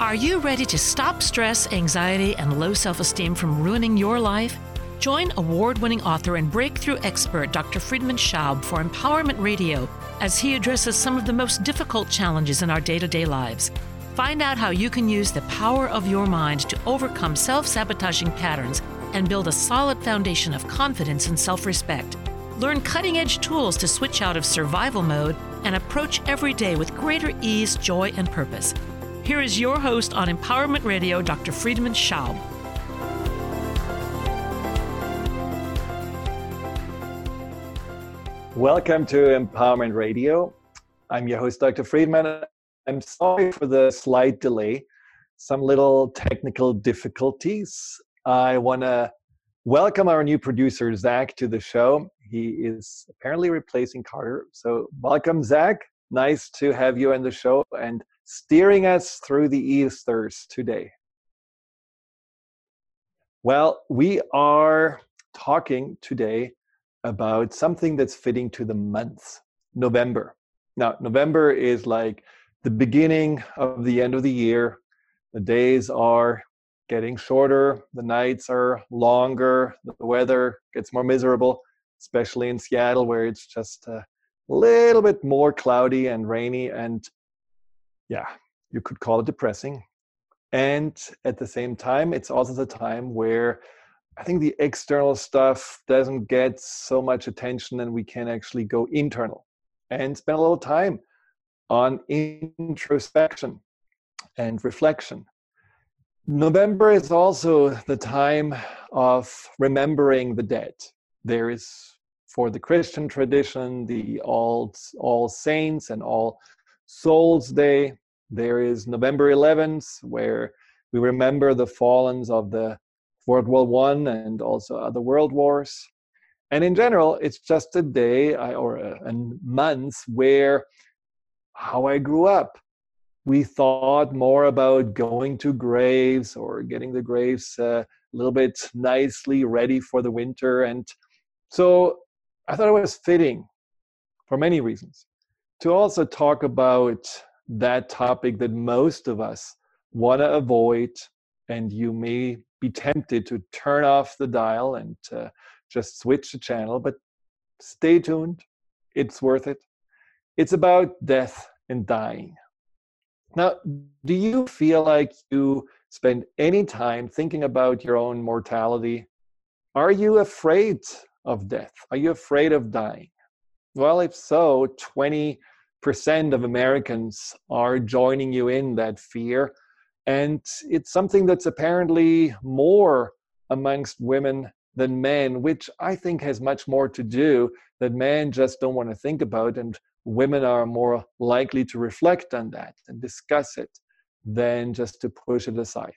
Are you ready to stop stress, anxiety, and low self esteem from ruining your life? Join award winning author and breakthrough expert Dr. Friedemann Schaub for Empowerment Radio as he addresses some of the most difficult challenges in our day to day lives. Find out how you can use the power of your mind to overcome self sabotaging patterns and build a solid foundation of confidence and self respect. Learn cutting edge tools to switch out of survival mode and approach every day with greater ease, joy, and purpose. Here is your host on Empowerment Radio, Dr. Friedemann Schaub. Welcome to Empowerment Radio. I'm your host, Dr. Friedemann. I'm sorry for the slight delay, some little technical difficulties. I want to welcome our new producer, Zach, to the show. He is apparently replacing Carter. So, welcome, Zach. Nice to have you on the show. And steering us through the Easters today? Well, we are talking today about something that's fitting to the month, November. Now, November is like the beginning of the end of the year. The days are getting shorter, the nights are longer, the weather gets more miserable, especially in Seattle, where it's just a little bit more cloudy and rainy. And yeah, you could call it depressing. And at the same time, it's also the time where I think the external stuff doesn't get so much attention and we can actually go internal and spend a little time on introspection and reflection. November is also the time of remembering the dead. There is, for the Christian tradition, the All, All Saints and All Souls Day. There is November 11th, where we remember the fallens of the World War One and also other world wars. And in general, it's just a day or a, a month where how I grew up. We thought more about going to graves or getting the graves uh, a little bit nicely ready for the winter. And so I thought it was fitting for many reasons to also talk about that topic that most of us want to avoid and you may be tempted to turn off the dial and uh, just switch the channel but stay tuned. It's worth it. It's about death and dying. Now do you feel like you spend any time thinking about your own mortality? Are you afraid of death? Are you afraid of dying well if so 20 percent of Americans are joining you in that fear. And it's something that's apparently more amongst women than men, which I think has much more to do that men just don't want to think about. And women are more likely to reflect on that and discuss it than just to push it aside.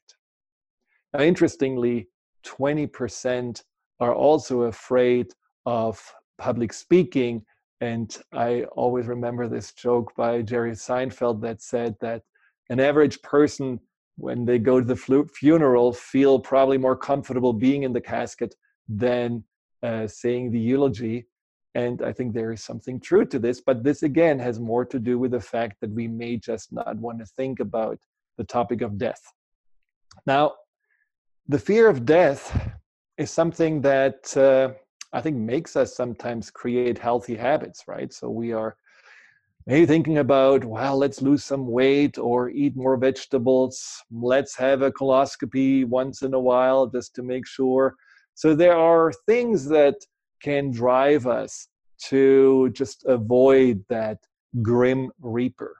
Now, interestingly, 20% are also afraid of public speaking and I always remember this joke by Jerry Seinfeld that said that an average person, when they go to the funeral, feel probably more comfortable being in the casket than uh, saying the eulogy. And I think there is something true to this. But this again has more to do with the fact that we may just not want to think about the topic of death. Now, the fear of death is something that uh, I think makes us sometimes create healthy habits, right? So we are maybe thinking about, well, let's lose some weight or eat more vegetables. Let's have a coloscopy once in a while just to make sure. So there are things that can drive us to just avoid that grim reaper.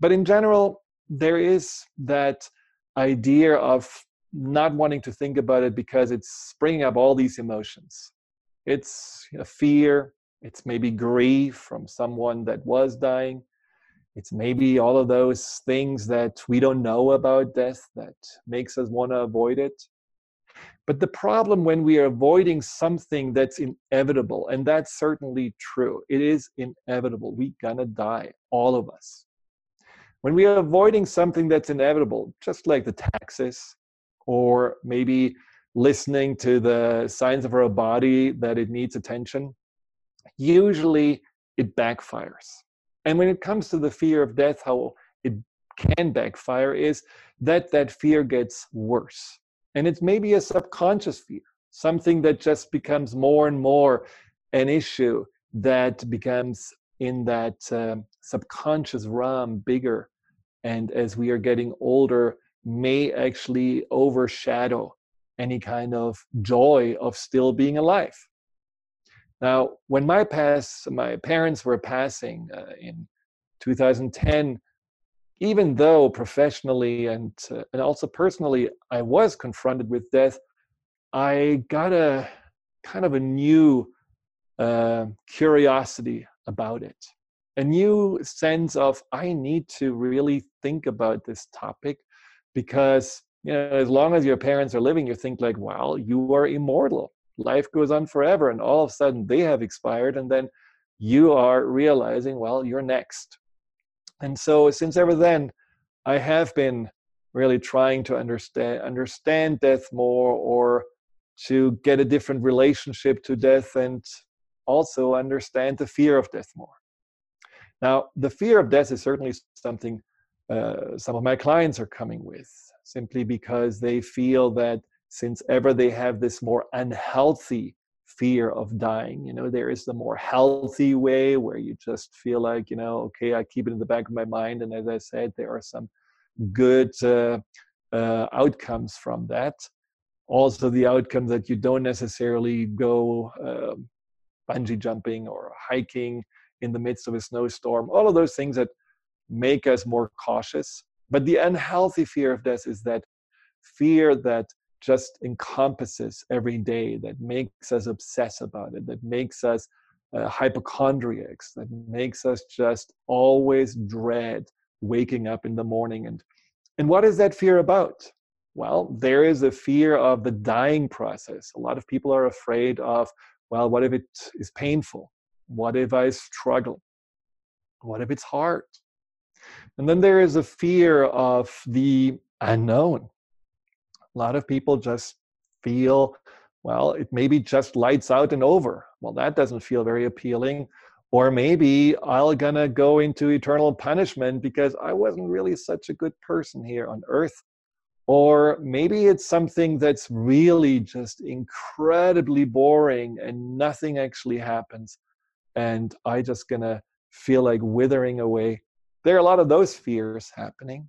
But in general, there is that idea of not wanting to think about it because it's bringing up all these emotions it's a fear, it's maybe grief from someone that was dying. It's maybe all of those things that we don't know about death that makes us want to avoid it. But the problem when we are avoiding something that's inevitable, and that's certainly true, it is inevitable. We're gonna die, all of us. When we are avoiding something that's inevitable, just like the taxes, or maybe listening to the signs of our body that it needs attention, usually it backfires. And when it comes to the fear of death, how it can backfire is that that fear gets worse. And it's maybe a subconscious fear, something that just becomes more and more an issue that becomes in that um, subconscious realm bigger. And as we are getting older, may actually overshadow any kind of joy of still being alive. Now, when my pass, my parents were passing uh, in 2010, even though professionally and uh, and also personally I was confronted with death, I got a kind of a new uh, curiosity about it, a new sense of I need to really think about this topic because you know as long as your parents are living, you think like, well, you are immortal. Life goes on forever, and all of a sudden they have expired, and then you are realizing, well, you're next and so since ever then, I have been really trying to understand understand death more or to get a different relationship to death and also understand the fear of death more. Now, the fear of death is certainly something uh, some of my clients are coming with, simply because they feel that since ever they have this more unhealthy fear of dying. You know, there is the more healthy way where you just feel like, you know, okay, I keep it in the back of my mind. And as I said, there are some good uh, uh, outcomes from that. Also, the outcome that you don't necessarily go uh, bungee jumping or hiking in the midst of a snowstorm, all of those things that make us more cautious. But the unhealthy fear of death is that fear that just encompasses every day, that makes us obsess about it, that makes us uh, hypochondriacs, that makes us just always dread waking up in the morning. And, and what is that fear about? Well, there is a fear of the dying process. A lot of people are afraid of, well, what if it is painful? What if I struggle? What if it's hard? And then there is a fear of the unknown a lot of people just feel, well, it maybe just lights out and over. Well, that doesn't feel very appealing. Or maybe I'll gonna go into eternal punishment because I wasn't really such a good person here on earth. Or maybe it's something that's really just incredibly boring and nothing actually happens. And I just gonna feel like withering away. There are a lot of those fears happening.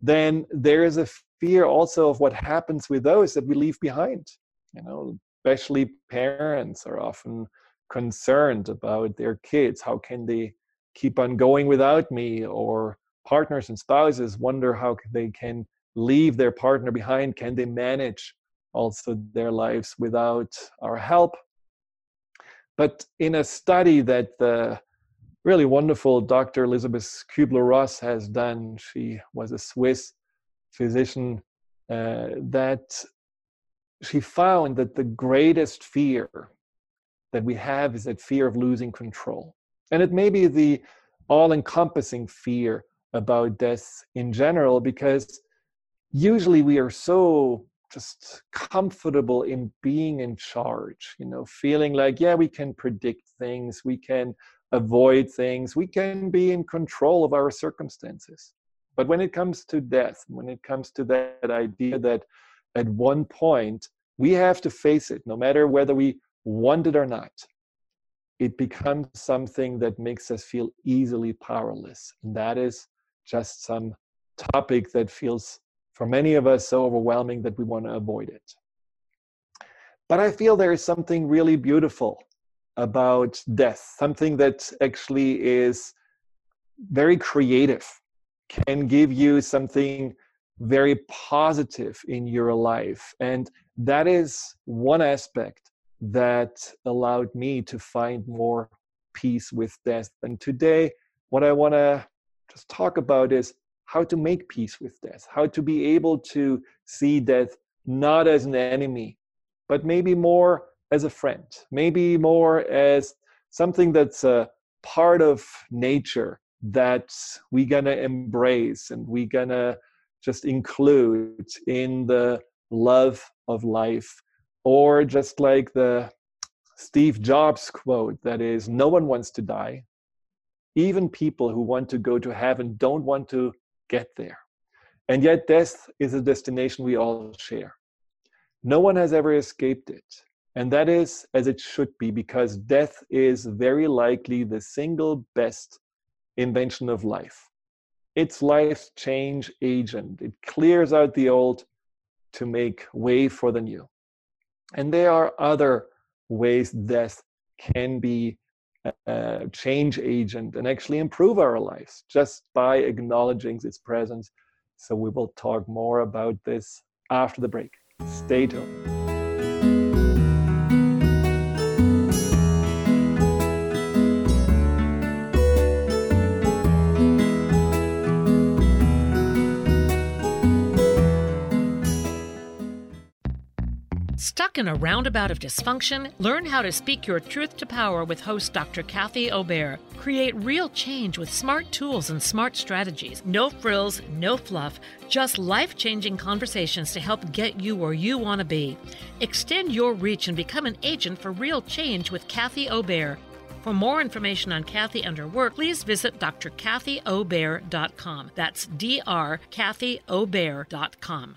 Then there is a fear also of what happens with those that we leave behind. You know, especially parents are often concerned about their kids. How can they keep on going without me? Or partners and spouses wonder how they can leave their partner behind. Can they manage also their lives without our help? But in a study that the really wonderful Dr. Elizabeth Kubler Ross has done, she was a Swiss physician uh, that she found that the greatest fear that we have is that fear of losing control. And it may be the all encompassing fear about death in general, because usually we are so just comfortable in being in charge, you know, feeling like, yeah, we can predict things, we can avoid things, we can be in control of our circumstances. But when it comes to death, when it comes to that idea that at one point we have to face it, no matter whether we want it or not, it becomes something that makes us feel easily powerless. And that is just some topic that feels, for many of us, so overwhelming that we want to avoid it. But I feel there is something really beautiful about death, something that actually is very creative can give you something very positive in your life. And that is one aspect that allowed me to find more peace with death. And today, what I want to just talk about is how to make peace with death, how to be able to see death not as an enemy, but maybe more as a friend, maybe more as something that's a part of nature that we're gonna embrace and we're gonna just include in the love of life or just like the steve jobs quote that is no one wants to die even people who want to go to heaven don't want to get there. And yet, death is a destination we all share. No one has ever escaped it. And that is as it should be, because death is very likely the single best invention of life. It's life's change agent. It clears out the old to make way for the new. And there are other ways death can be a change agent and actually improve our lives just by acknowledging its presence. So we will talk more about this after the break. Stay tuned. Stuck in a roundabout of dysfunction? Learn how to speak your truth to power with host Dr. Kathy Obear. Create real change with smart tools and smart strategies. No frills, no fluff, just life changing conversations to help get you where you want to be. Extend your reach and become an agent for real change with Kathy Obear. For more information on Kathy and her work, please visit drkathyobear.com. That's drkathyobear.com.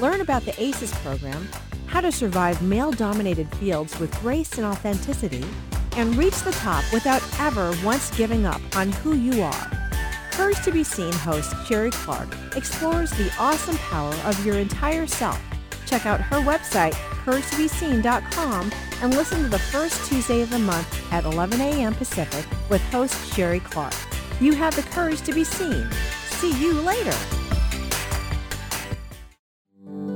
Learn about the ACES program, how to survive male-dominated fields with grace and authenticity, and reach the top without ever once giving up on who you are. Courage to be Seen host Sherry Clark explores the awesome power of your entire self. Check out her website, couragetobeseen.com, and listen to the first Tuesday of the month at 11 a.m. Pacific with host Sherry Clark. You have the courage to be seen. See you later.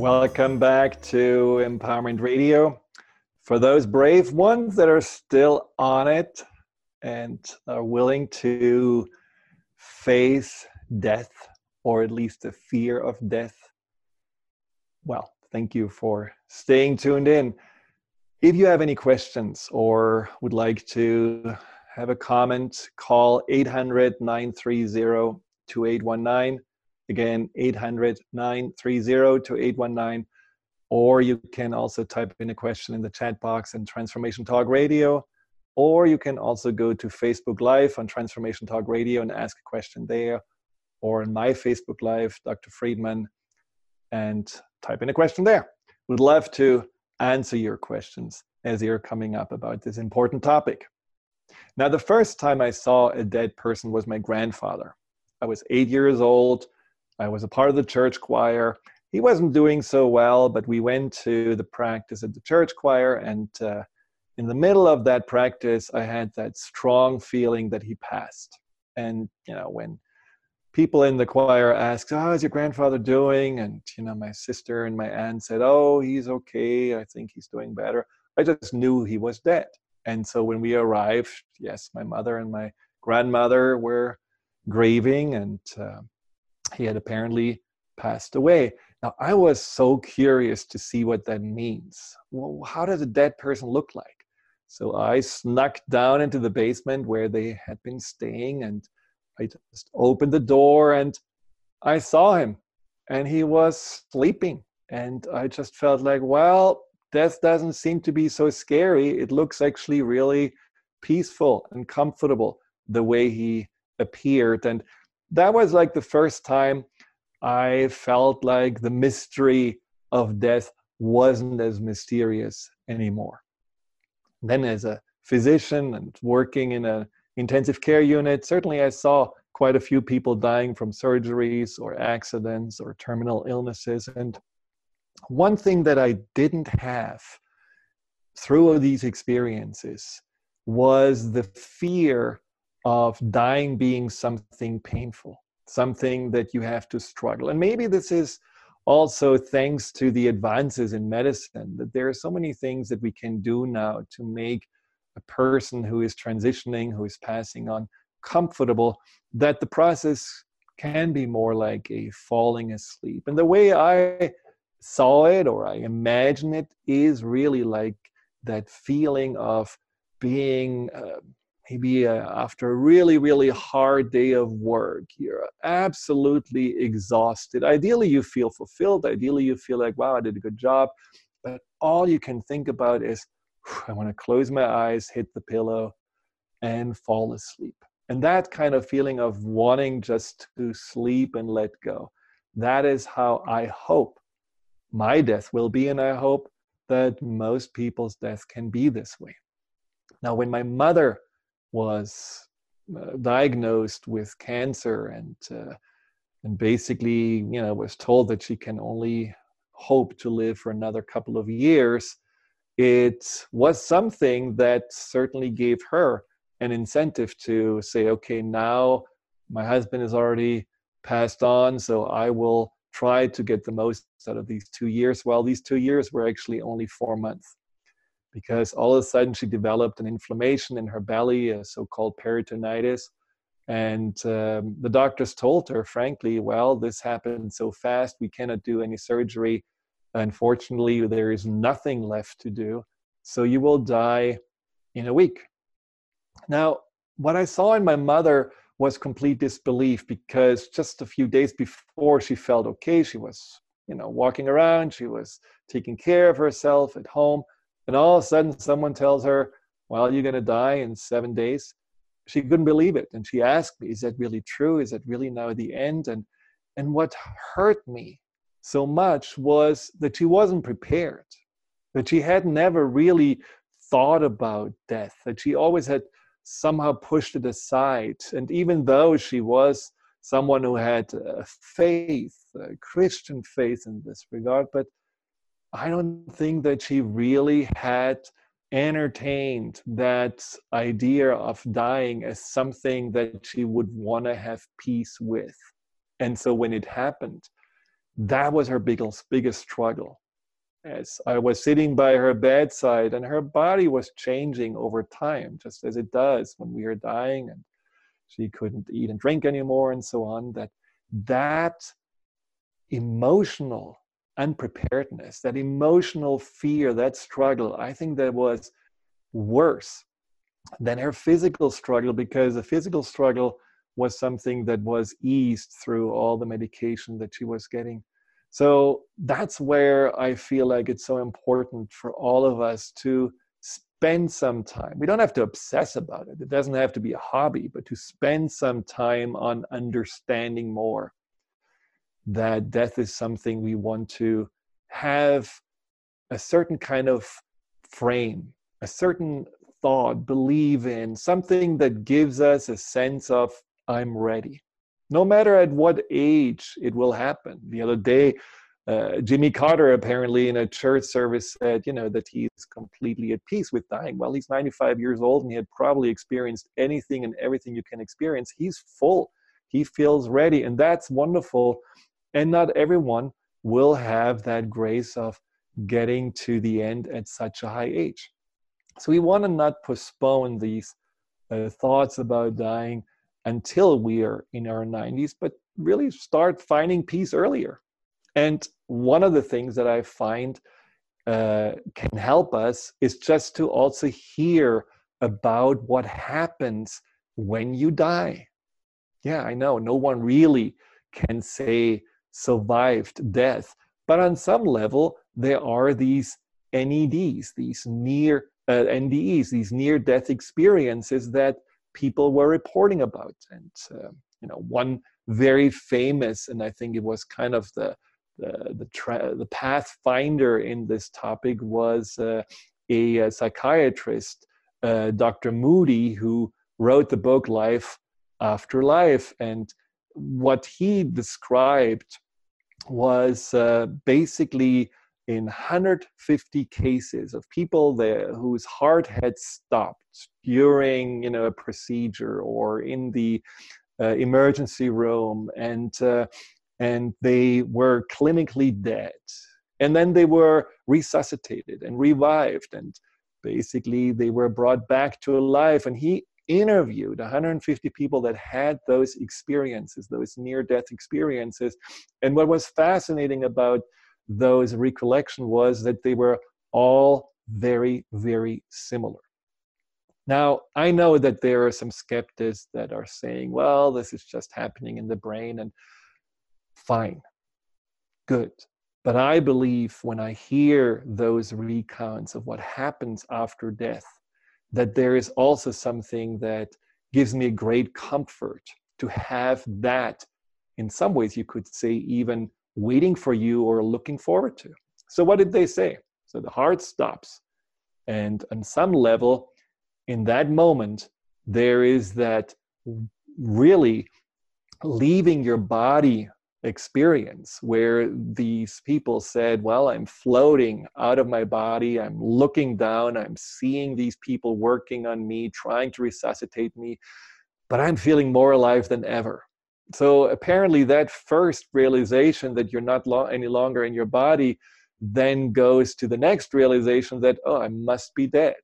Welcome back to Empowerment Radio. For those brave ones that are still on it and are willing to face death, or at least the fear of death, well, thank you for staying tuned in. If you have any questions or would like to have a comment, call 800 930 2819. Again, 800 930 2819. Or you can also type in a question in the chat box in Transformation Talk Radio. Or you can also go to Facebook Live on Transformation Talk Radio and ask a question there. Or in my Facebook Live, Dr. Friedemann, and type in a question there. Would love to answer your questions as you're coming up about this important topic. Now, the first time I saw a dead person was my grandfather. I was eight years old. I was a part of the church choir, he wasn't doing so well, but we went to the practice at the church choir. And uh, in the middle of that practice, I had that strong feeling that he passed. And, you know, when people in the choir asked, "Oh, how's your grandfather doing?" and you know, my sister and my aunt said, "Oh, he's okay. I think he's doing better." I just knew he was dead. And so when we arrived, yes, my mother and my grandmother were grieving, and uh, he had apparently passed away. Now, I was so curious to see what that means. Well, how does a dead person look like? So I snuck down into the basement where they had been staying and I just opened the door and I saw him and he was sleeping. And I just felt like, well, death doesn't seem to be so scary. It looks actually really peaceful and comfortable the way he appeared. And that was like the first time I felt like the mystery of death wasn't as mysterious anymore. Then, as a physician and working in an intensive care unit, certainly I saw quite a few people dying from surgeries or accidents or terminal illnesses. And one thing that I didn't have through these experiences was the fear of dying being something painful something that you have to struggle. And maybe this is also thanks to the advances in medicine that there are so many things that we can do now to make a person who is transitioning, who is passing on, comfortable, that the process can be more like a falling asleep. And the way I saw it or I imagine it is really like that feeling of being uh, maybe uh, after a really, really hard day of work, you're absolutely exhausted. Ideally, you feel fulfilled. Ideally, you feel like, wow, I did a good job. But all you can think about is, I want to close my eyes, hit the pillow, and fall asleep. And that kind of feeling of wanting just to sleep and let go, that is how I hope my death will be. And I hope that most people's death can be this way. Now, when my mother was uh, diagnosed with cancer and uh, and basically you know was told that she can only hope to live for another couple of years it was something that certainly gave her an incentive to say okay now my husband is already passed on so i will try to get the most out of these two years. Well these two years were actually only four months because all of a sudden she developed an inflammation in her belly, a so called peritonitis. And um, the doctors told her, frankly, well, this happened so fast, we cannot do any surgery. Unfortunately, there is nothing left to do. So you will die in a week. Now, what I saw in my mother was complete disbelief because just a few days before she felt okay, she was, you know, walking around, she was taking care of herself at home and all of a sudden, someone tells her, Well, you're going to die in seven days. She couldn't believe it. And she asked me, Is that really true? Is that really now the end? And, and what hurt me so much was that she wasn't prepared, that she had never really thought about death, that she always had somehow pushed it aside. And even though she was someone who had a faith, a Christian faith in this regard, but I don't think that she really had entertained that idea of dying as something that she would want to have peace with. And so when it happened, that was her biggest, biggest struggle. As I was sitting by her bedside, and her body was changing over time, just as it does when we are dying, and she couldn't eat and drink anymore, and so on. That that emotional unpreparedness, that emotional fear, that struggle, I think that was worse than her physical struggle because the physical struggle was something that was eased through all the medication that she was getting. So that's where I feel like it's so important for all of us to spend some time. We don't have to obsess about it, it doesn't have to be a hobby, but to spend some time on understanding more that death is something we want to have a certain kind of frame, a certain thought, believe in, something that gives us a sense of, I'm ready. No matter at what age it will happen. The other day, uh, Jimmy Carter apparently in a church service said, you know, that he's completely at peace with dying. Well, he's 95 years old and he had probably experienced anything and everything you can experience. He's full. He feels ready, and that's wonderful. And not everyone will have that grace of getting to the end at such a high age. So we want to not postpone these uh, thoughts about dying until we are in our 90s, but really start finding peace earlier. And one of the things that I find uh, can help us is just to also hear about what happens when you die. Yeah, I know no one really can say survived death, but on some level, there are these NEDs, these near uh, NDEs, these near death experiences that people were reporting about. And, uh, you know, one very famous, and I think it was kind of the the the, tra- the pathfinder in this topic was uh, a, a, psychiatrist, uh, Dr. Moody, who wrote the book Life After Life, and what he described was uh, basically in 150 cases of people there whose heart had stopped during you know a procedure or in the uh, emergency room and uh, and they were clinically dead. And then they were resuscitated and revived and basically they were brought back to life. And he interviewed 150 people that had those experiences those near death experiences. And what was fascinating about those recollection was that they were all very very similar. Now i know that there are some skeptics that are saying well this is just happening in the brain and fine good. But i believe when i hear those recounts of what happens after death that there is also something that gives me great comfort to have that in some ways you could say even waiting for you or looking forward to. So what did they say? So the heart stops. And on some level in that moment there is that really leaving your body experience where these people said, Well, I'm floating out of my body, I'm looking down, I'm seeing these people working on me, trying to resuscitate me, but I'm feeling more alive than ever. So apparently, that first realization that you're not lo- any longer in your body then goes to the next realization that, oh, I must be dead.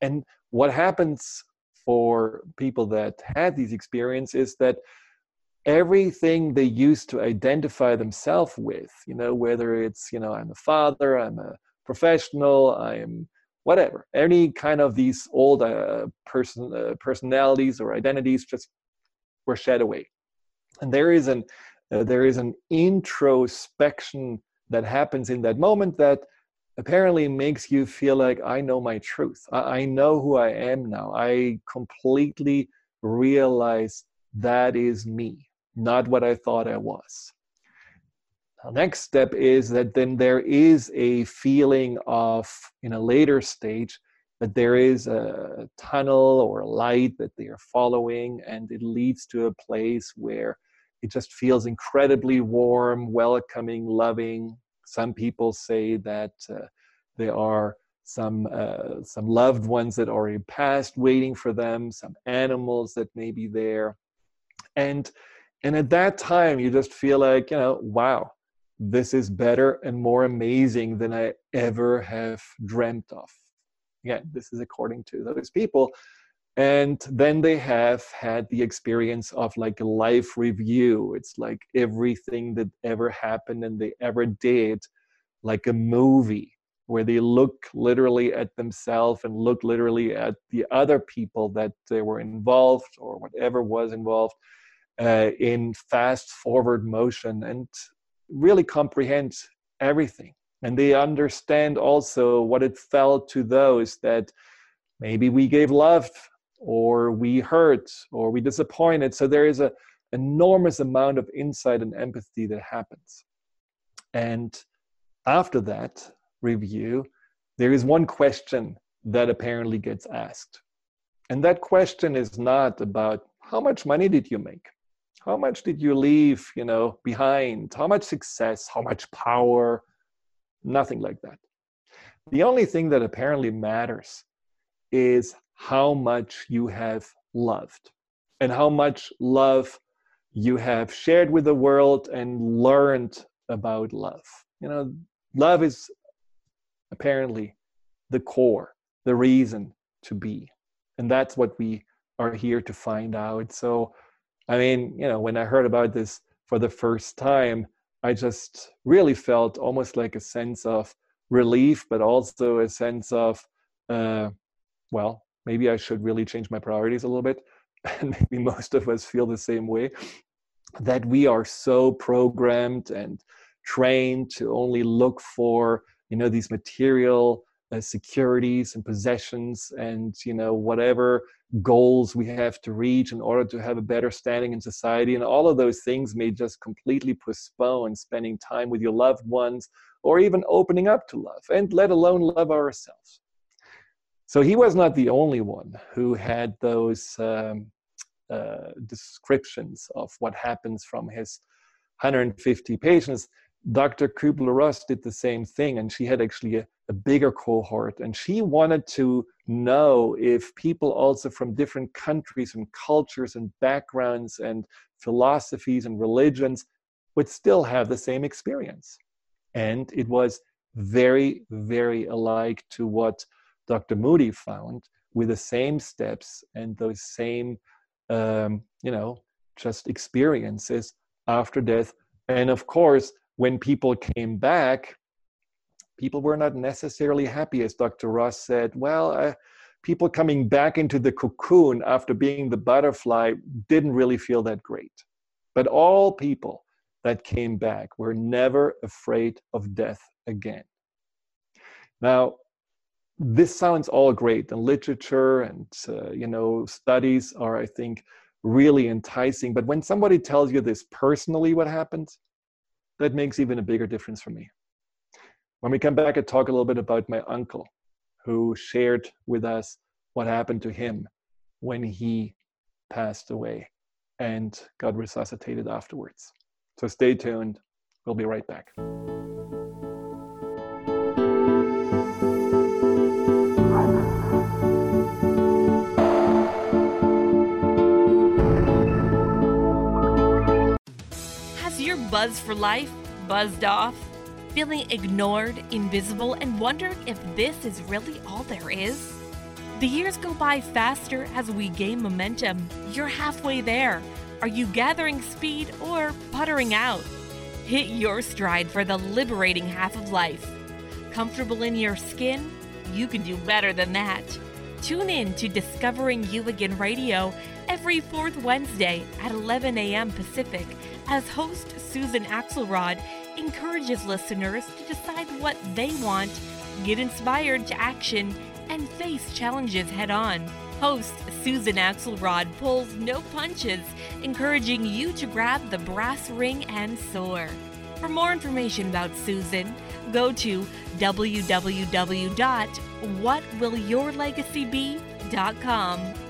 And what happens for people that had these experiences is that everything they used to identify themselves with you know whether it's you know i'm a father i'm a professional i'm whatever. Any kind of these old uh, person uh, personalities or identities just were shed away. And there is an uh, there is an introspection that happens in that moment that apparently makes you feel like i know my truth. I, I know who i am now. I completely realize that is me not what I thought I was. The next step is that then there is a feeling of, in a later stage, that there is a tunnel or a light that they are following, and it leads to a place where it just feels incredibly warm, welcoming, loving. Some people say that uh, there are some uh, some loved ones that already passed waiting for them, some animals that may be there, and and at that time, you just feel like, you know, wow, this is better and more amazing than I ever have dreamt of. Again, this is according to those people. And then they have had the experience of like a life review. It's like everything that ever happened and they ever did, like a movie where they look literally at themselves and look literally at the other people that they were involved or whatever was involved uh, in fast forward motion and really comprehend everything. And they understand also what it felt to those that maybe we gave love or we hurt or we disappointed. So there is an enormous amount of insight and empathy that happens. And after that review, there is one question that apparently gets asked. And that question is not about how much money did you make? How much did you leave you know behind? How much success? How much power? Nothing like that. The only thing that apparently matters is how much you have loved and how much love you have shared with the world and learned about love. You know love is apparently the core the reason to be. And that's what we are here to find out. So I mean, you know, when I heard about this for the first time, I just really felt almost like a sense of relief, but also a sense of, uh, well, maybe I should really change my priorities a little bit. And maybe most of us feel the same way that we are so programmed and trained to only look for, you know, these material uh, securities and possessions and you know whatever goals we have to reach in order to have a better standing in society. And all of those things may just completely postpone spending time with your loved ones or even opening up to love and let alone love ourselves. So he was not the only one who had those um, uh, descriptions of what happens from his 150 patients Dr. Kubler Ross did the same thing, and she had actually a, a, bigger cohort. And she wanted to know if people also from different countries and cultures and backgrounds and philosophies and religions would still have the same experience. And it was very, very alike to what Dr. Moody found with the same steps and those same, um, you know, just experiences after death. And of course, when people came back, people were not necessarily happy, as Dr. Ross said. Well, uh, people coming back into the cocoon after being the butterfly didn't really feel that great. But all people that came back were never afraid of death again. Now, this sounds all great, and literature and uh, you know studies are, I think, really enticing. But when somebody tells you this personally, what happens? That makes even a bigger difference for me. When we come back and talk a little bit about my uncle, who shared with us what happened to him when he passed away and got resuscitated afterwards. So stay tuned. We'll be right back. Buzz for life buzzed off? Feeling ignored, invisible, and wondering if this is really all there is? The years go by faster as we gain momentum. You're halfway there. Are you gathering speed or puttering out? Hit your stride for the liberating half of life. Comfortable in your skin? You can do better than that. Tune in to Discovering You Again Radio every fourth Wednesday at 11 a.m. Pacific as host Susan Axelrod encourages listeners to decide what they want, get inspired to action, and face challenges head on. Host Susan Axelrod pulls no punches, encouraging you to grab the brass ring and soar. For more information about Susan, go to www.whatwillyourlegacybe.com.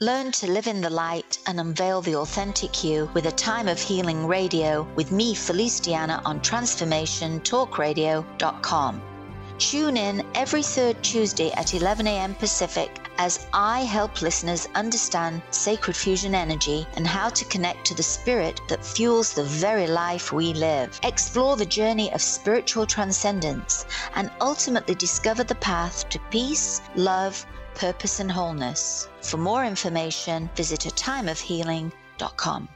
Learn to live in the light and unveil the authentic you with a time of healing radio with me, Felice Diana, on transformationtalkradio.com. Tune in every third Tuesday at 11 a.m. Pacific as I help listeners understand sacred fusion energy and how to connect to the spirit that fuels the very life we live. Explore the journey of spiritual transcendence and ultimately discover the path to peace, love, purpose, and wholeness. For more information, visit a timeofhealing.com.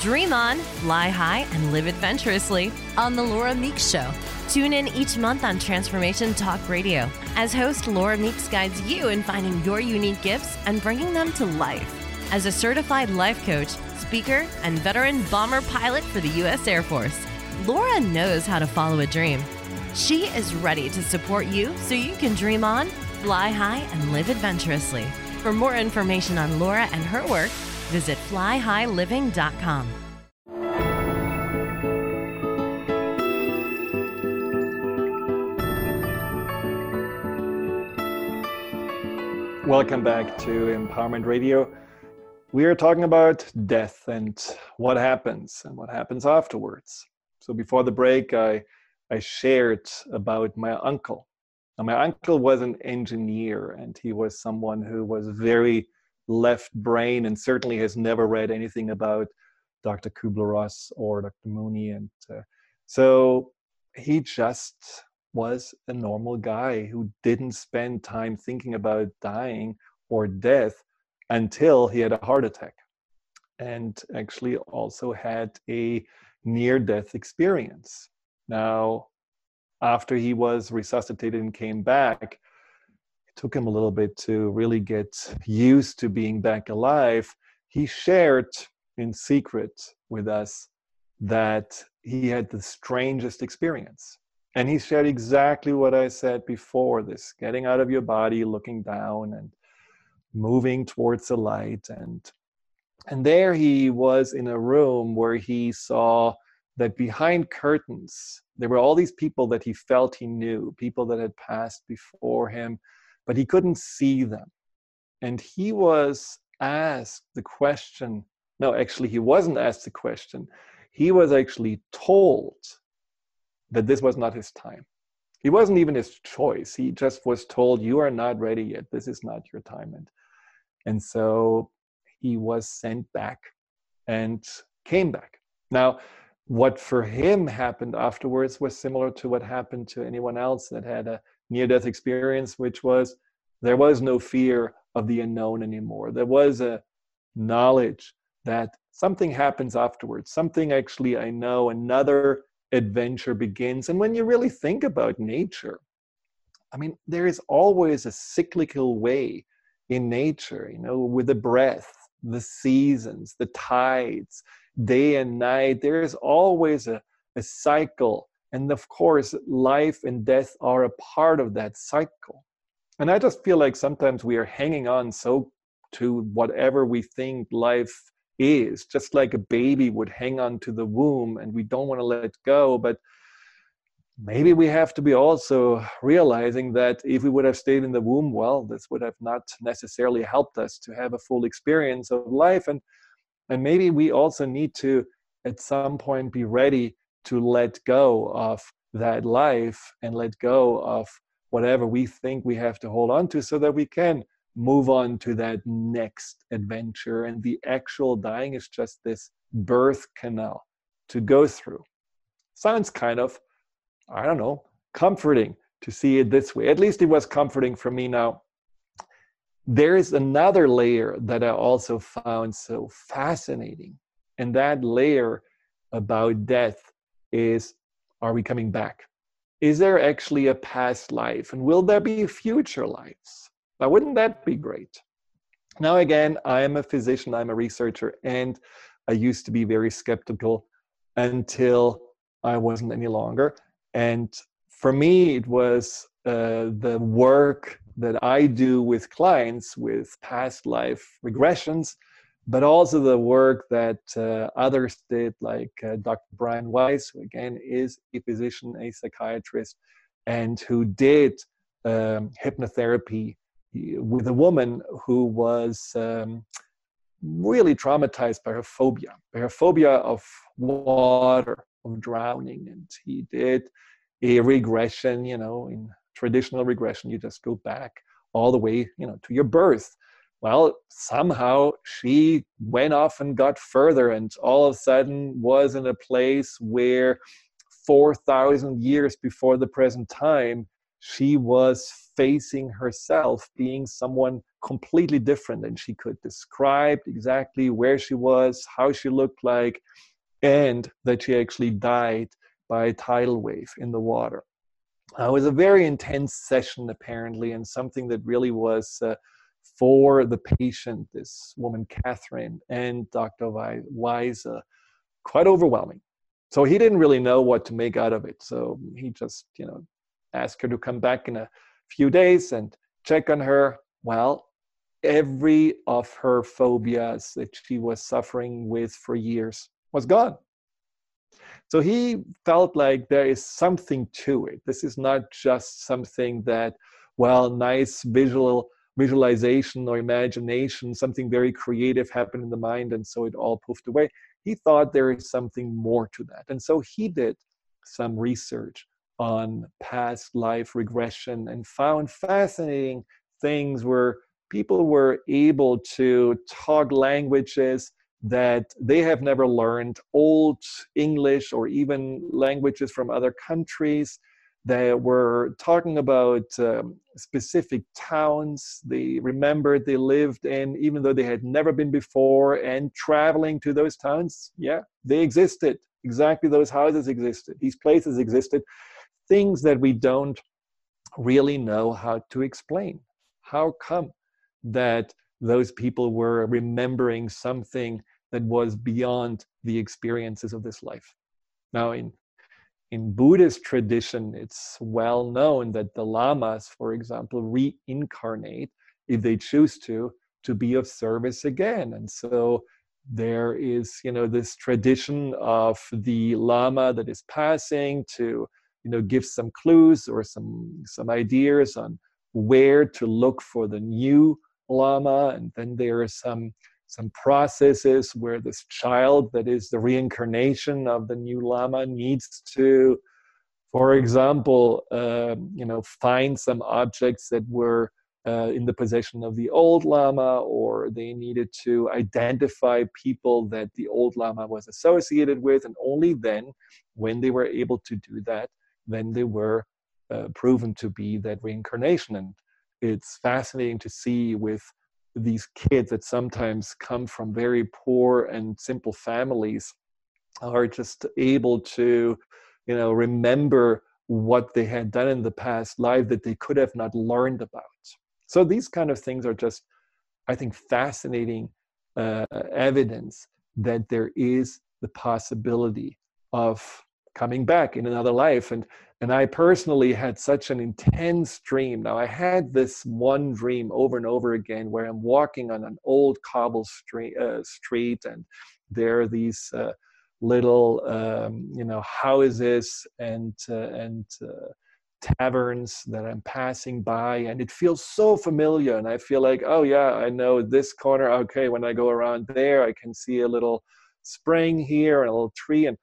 Dream on, lie high, and live adventurously on The Laura Meeks Show. Tune in each month on Transformation Talk Radio as host Laura Meeks guides you in finding your unique gifts and bringing them to life. As a certified life coach, speaker, and veteran bomber pilot for the U.S. Air Force, Laura knows how to follow a dream. She is ready to support you so you can dream on, fly high, and live adventurously. For more information on Laura and her work, visit flyhighliving.com. Welcome back to Empowerment Radio. We are talking about death and what happens and what happens afterwards. So before the break, I, I shared about my uncle. My uncle was an engineer and he was someone who was very left brain and certainly has never read anything about Dr. Kubler-Ross or Dr. Moody. And uh, so he just was a normal guy who didn't spend time thinking about dying or death until he had a heart attack and actually also had a near death experience. Now, after he was resuscitated and came back, it took him a little bit to really get used to being back alive. He shared in secret with us that he had the strangest experience. And he shared exactly what I said before this getting out of your body, looking down, and moving towards the light. And, and there he was in a room where he saw that behind curtains, there were all these people that he felt he knew, people that had passed before him, but he couldn't see them. And he was asked the question no, actually, he wasn't asked the question. He was actually told that this was not his time. He wasn't even his choice. He just was told, You are not ready yet. This is not your time. And, and so he was sent back and came back. Now, what for him happened afterwards was similar to what happened to anyone else that had a near death experience, which was there was no fear of the unknown anymore. There was a knowledge that something happens afterwards, something actually I know, another adventure begins. And when you really think about nature, I mean, there is always a cyclical way in nature, you know, with the breath, the seasons, the tides, day and night. There is always a, a cycle. And of course, life and death are a part of that cycle. And I just feel like sometimes we are hanging on so to whatever we think life is, just like a baby would hang on to the womb and we don't want to let go. But maybe we have to be also realizing that if we would have stayed in the womb, well, this would have not necessarily helped us to have a full experience of life. And and maybe we also need to at some point be ready to let go of that life and let go of whatever we think we have to hold on to so that we can move on to that next adventure. And the actual dying is just this birth canal to go through. Sounds kind of, I don't know, comforting to see it this way. At least it was comforting for me now. There is another layer that I also found so fascinating. And that layer about death is are we coming back? Is there actually a past life? And will there be future lives? Now, wouldn't that be great? Now, again, I am a physician, I'm a researcher, and I used to be very skeptical until I wasn't any longer. And for me, it was uh, the work that I do with clients with past life regressions, but also the work that uh, others did, like uh, Dr. Brian Weiss, who again is a physician, a psychiatrist, and who did um, hypnotherapy with a woman who was um, really traumatized by her phobia, by her phobia of water, of drowning. And he did a regression, you know, in traditional regression, you just go back all the way, you know, to your birth. Well, somehow she went off and got further, and all of a sudden was in a place where 4,000 years before the present time, she was facing herself being someone completely different and she could describe exactly where she was how she looked like and that she actually died by a tidal wave in the water uh, it was a very intense session apparently and something that really was uh, for the patient this woman catherine and dr Weiss, quite overwhelming so he didn't really know what to make out of it so he just you know asked her to come back in a few days and check on her. Well, every of her phobias that she was suffering with for years was gone. So he felt like there is something to it. This is not just something that, well, nice visual visualization or imagination, something very creative happened in the mind, and so it all poofed away. He thought there is something more to that. And so he did some research on past life regression and found fascinating things where people were able to talk languages that they have never learned, old English or even languages from other countries. They were talking about um, specific towns they remembered they lived in, even though they had never been before, and traveling to those towns. Yeah, they existed. Exactly those houses existed. These places existed things that we don't really know how to explain. How come that those people were remembering something that was beyond the experiences of this life? Now, in in Buddhist tradition, it's well known that the lamas, for example, reincarnate if they choose to to be of service again, and so there is you know this tradition of the lama that is passing to you know give some clues or some some ideas on where to look for the new lama and then there are some some processes where this child that is the reincarnation of the new lama needs to for example uh, you know find some objects that were uh, in the possession of the old lama or they needed to identify people that the old lama was associated with and only then when they were able to do that then they were uh, proven to be that reincarnation. And it's fascinating to see with these kids that sometimes come from very poor and simple families are just able to, you know, remember what they had done in the past life that they could have not learned about. So these kind of things are just, I think, fascinating uh, evidence that there is the possibility of coming back in another life and and i personally had such an intense dream. Now i had this one dream over and over again where i'm walking on an old cobble street, uh, street and there are these uh, little um, you know houses and uh, and uh, taverns that i'm passing by and it feels so familiar and i feel like oh yeah i know this corner. Okay when i go around there i can see a little spring here and a little tree and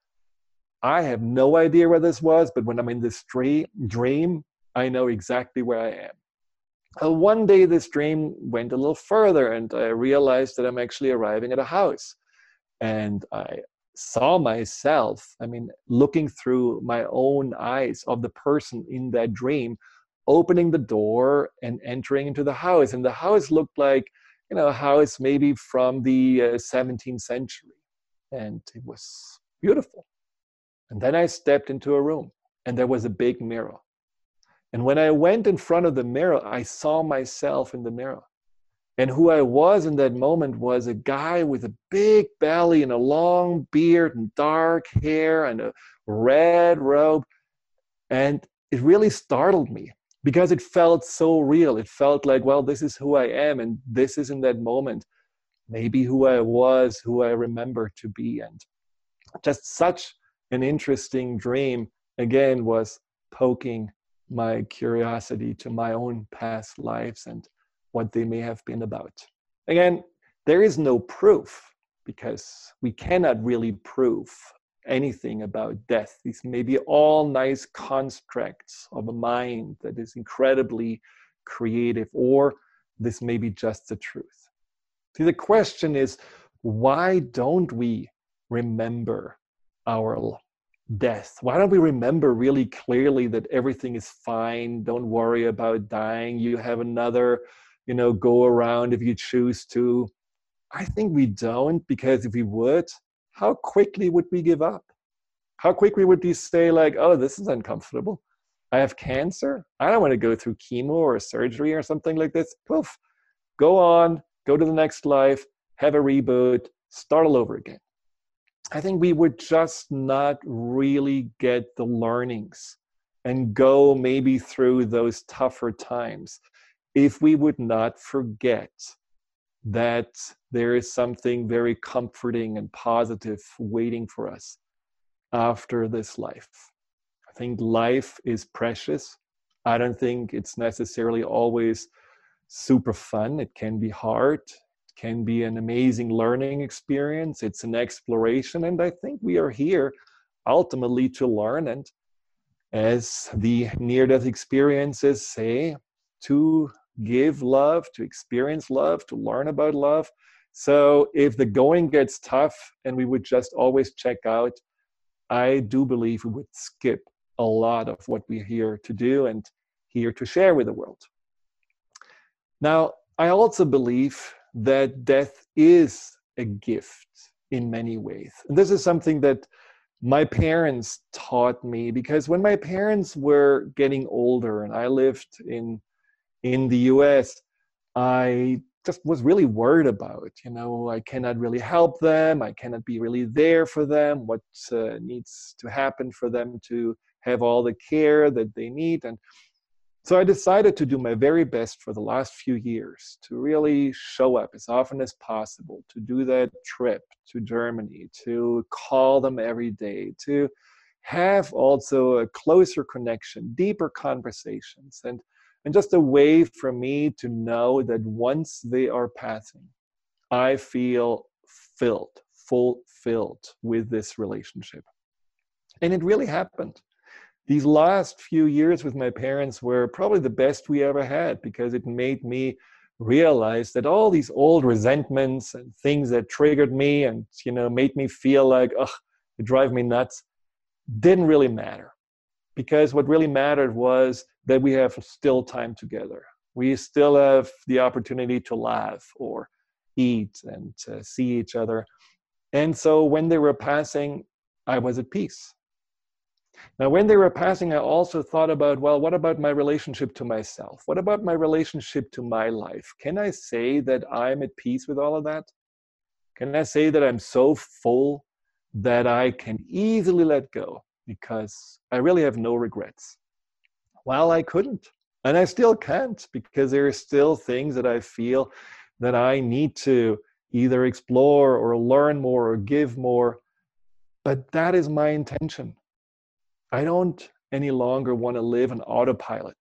I have no idea where this was, but when I'm in this dream, I know exactly where I am. Uh, one day, this dream went a little further, and I realized that I'm actually arriving at a house. And I saw myself, I mean, looking through my own eyes of the person in that dream, opening the door and entering into the house. And the house looked like, you know, a house maybe from the uh, 17th century. And it was beautiful. And then I stepped into a room and there was a big mirror. And when I went in front of the mirror, I saw myself in the mirror. And who I was in that moment was a guy with a big belly and a long beard and dark hair and a red robe. And it really startled me because it felt so real. It felt like, well, this is who I am. And this is in that moment, maybe who I was, who I remember to be. And just such an interesting dream again was poking my curiosity to my own past lives and what they may have been about. Again, there is no proof because we cannot really prove anything about death. These may be all nice constructs of a mind that is incredibly creative, or this may be just the truth. See, the question is why don't we remember our death? Why don't we remember really clearly that everything is fine? Don't worry about dying. You have another, you know, go around if you choose to. I think we don't because if we would, how quickly would we give up? How quickly would we say, like, oh, this is uncomfortable? I have cancer. I don't want to go through chemo or surgery or something like this. Poof, go on, go to the next life, have a reboot, start all over again. I think we would just not really get the learnings and go maybe through those tougher times if we would not forget that there is something very comforting and positive waiting for us after this life. I think life is precious. I don't think it's necessarily always super fun. It can be hard, can be an amazing learning experience. It's an exploration. And I think we are here ultimately to learn and as the near death experiences say, to give love, to experience love, to learn about love. So if the going gets tough and we would just always check out, I do believe we would skip a lot of what we're here to do and here to share with the world. Now, I also believe that death is a gift in many ways. And this is something that my parents taught me because when my parents were getting older and I lived in in the US, I just was really worried about, you know, I cannot really help them, I cannot be really there for them, what uh, needs to happen for them to have all the care that they need and so I decided to do my very best for the last few years to really show up as often as possible, to do that trip to Germany, to call them every day, to have also a closer connection, deeper conversations, and, and just a way for me to know that once they are passing, I feel filled, fulfilled with this relationship. And it really happened these last few years with my parents were probably the best we ever had because it made me realize that all these old resentments and things that triggered me and you know made me feel like ugh it drive me nuts didn't really matter. Because what really mattered was that we have still time together. We still have the opportunity to laugh or eat and to see each other. And so when they were passing i was at peace now, when they were passing, I also thought about well, what about my relationship to myself? What about my relationship to my life? Can I say that I'm at peace with all of that? Can I say that I'm so full that I can easily let go because I really have no regrets? Well, I couldn't. And I still can't because there are still things that I feel that I need to either explore or learn more or give more. But that is my intention. I don't any longer want to live on autopilot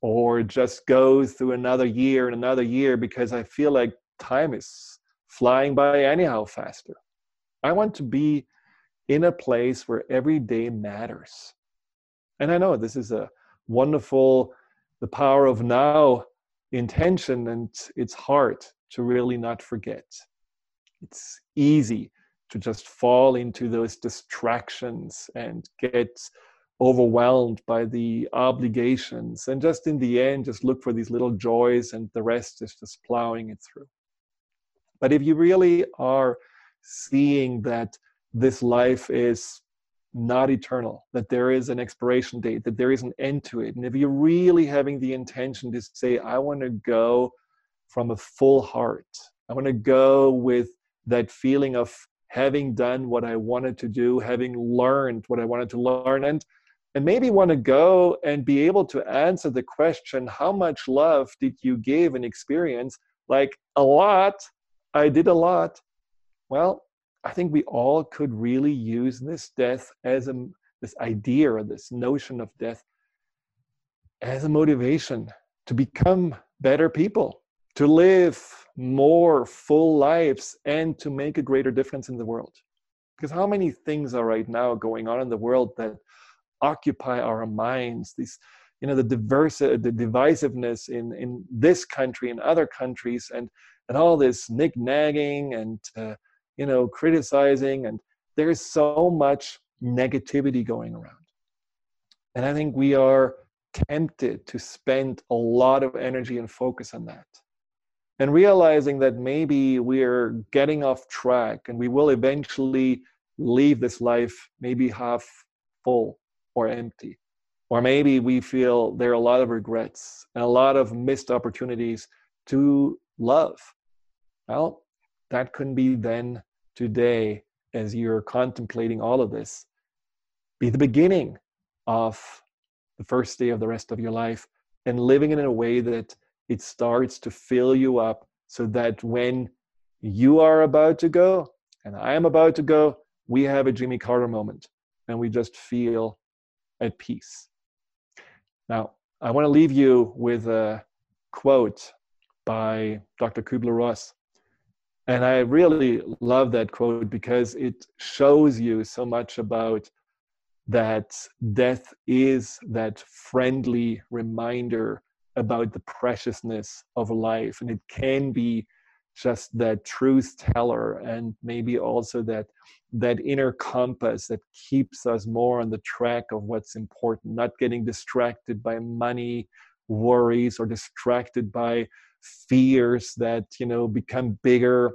or just go through another year and another year because I feel like time is flying by anyhow faster. I want to be in a place where every day matters. And I know this is a wonderful, the power of now intention, and it's hard to really not forget. It's easy to just fall into those distractions and get overwhelmed by the obligations. And just in the end just look for these little joys and the rest is just plowing it through. But if you really are seeing that this life is not eternal that there is an expiration date that there is an end to it and if you're really having the intention to say i want to go from a full heart i want to go with that feeling of having done what I wanted to do, having learned what I wanted to learn, and and maybe want to go and be able to answer the question, how much love did you give and experience? Like a lot. I did a lot. Well, I think we all could really use this death as a this idea or this notion of death as a motivation to become better people, to live more full lives and to make a greater difference in the world. Because how many things are right now going on in the world that occupy our minds? These, you know, the diverse, the divisiveness in in this country and other countries, and and all this nick nagging and uh, you know criticizing, and there's so much negativity going around. And I think we are tempted to spend a lot of energy and focus on that. And realizing that maybe we're getting off track and we will eventually leave this life maybe half full or empty. Or maybe we feel there are a lot of regrets and a lot of missed opportunities to love. Well, that can be then today as you're contemplating all of this be the beginning of the first day of the rest of your life and living it in a way that it starts to fill you up so that when you are about to go and I am about to go, we have a Jimmy Carter moment and we just feel at peace. Now, I want to leave you with a quote by Dr. Kubler Ross. And I really love that quote because it shows you so much about that death is that friendly reminder about the preciousness of life. And it can be just that truth teller and maybe also that that inner compass that keeps us more on the track of what's important not getting distracted by money worries or distracted by fears that you know become bigger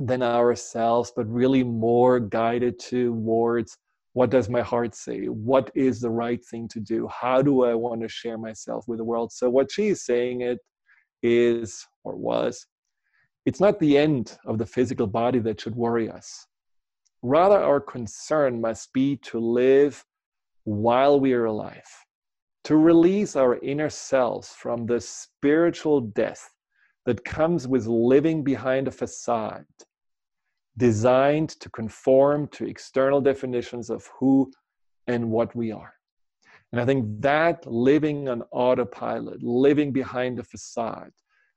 than ourselves but really more guided towards what does my heart say? What is the right thing to do? How do i want to share myself with the world? So what she's saying it is or was it's not the end of the physical body that should worry us. Rather, our concern must be to live while we are alive, to release our inner selves from the spiritual death that comes with living behind a facade designed to conform to external definitions of who and what we are. And I think that living on autopilot, living behind a facade,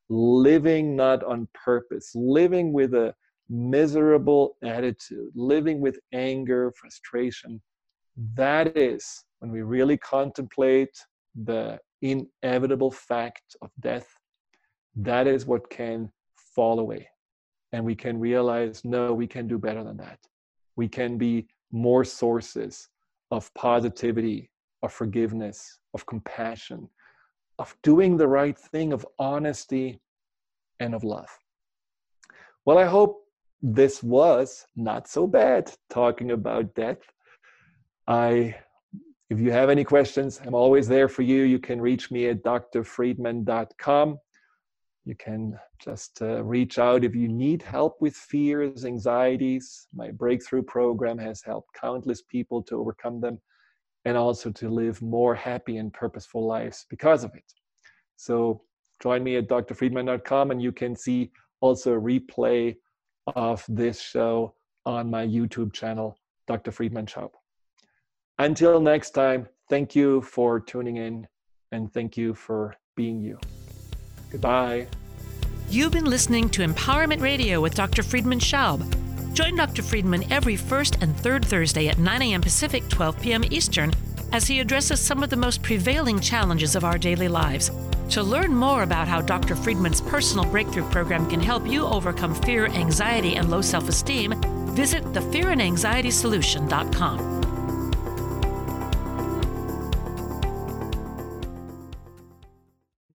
living not on purpose, living with a miserable attitude, living with anger, frustration. That is when we really contemplate the inevitable fact of death. That is what can fall away. And we can realize no, we can do better than that. We can be more sources of positivity, of forgiveness, of compassion, of doing the right thing, of honesty, and of love. Well, I hope this was not so bad talking about death. I if you have any questions, I'm always there for you. You can reach me at drfriedemann.com. You can just uh, reach out if you need help with fears, anxieties. My breakthrough program has helped countless people to overcome them and also to live more happy and purposeful lives because of it. So join me at drfriedemann.com and you can see also a replay of this show on my YouTube channel, Dr. Friedemann Schaub. Until next time, thank you for tuning in and thank you for being you. Goodbye. You've been listening to Empowerment Radio with Dr. Friedemann Schaub. Join Dr. Friedemann every first and third Thursday at 9 a.m. Pacific, 12 p.m. Eastern as he addresses some of the most prevailing challenges of our daily lives. To learn more about how Dr. Friedemann's personal breakthrough program can help you overcome fear, anxiety, and low self esteem, visit thefearandanxietysolution.com.